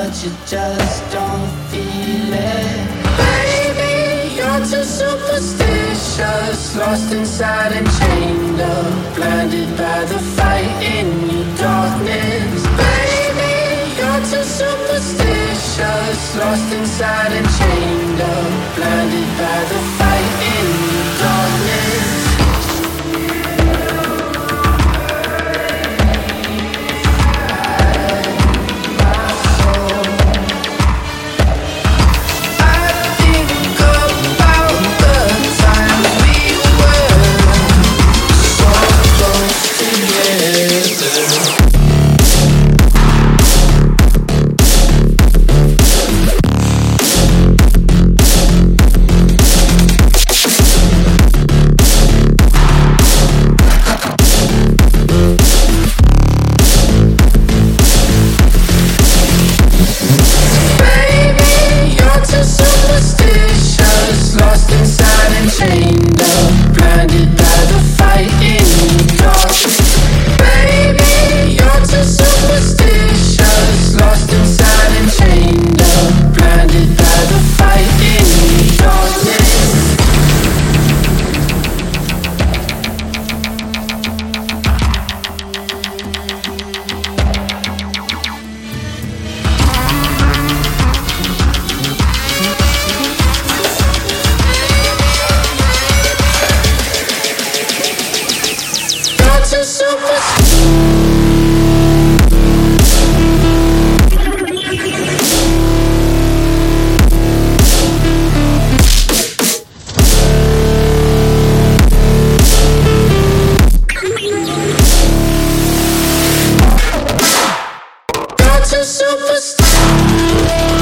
you just don't feel it. Baby, you're too superstitious, lost inside and chained up, blinded by the fight in your darkness. Baby, you're too superstitious, lost inside and chained up, blinded by superstar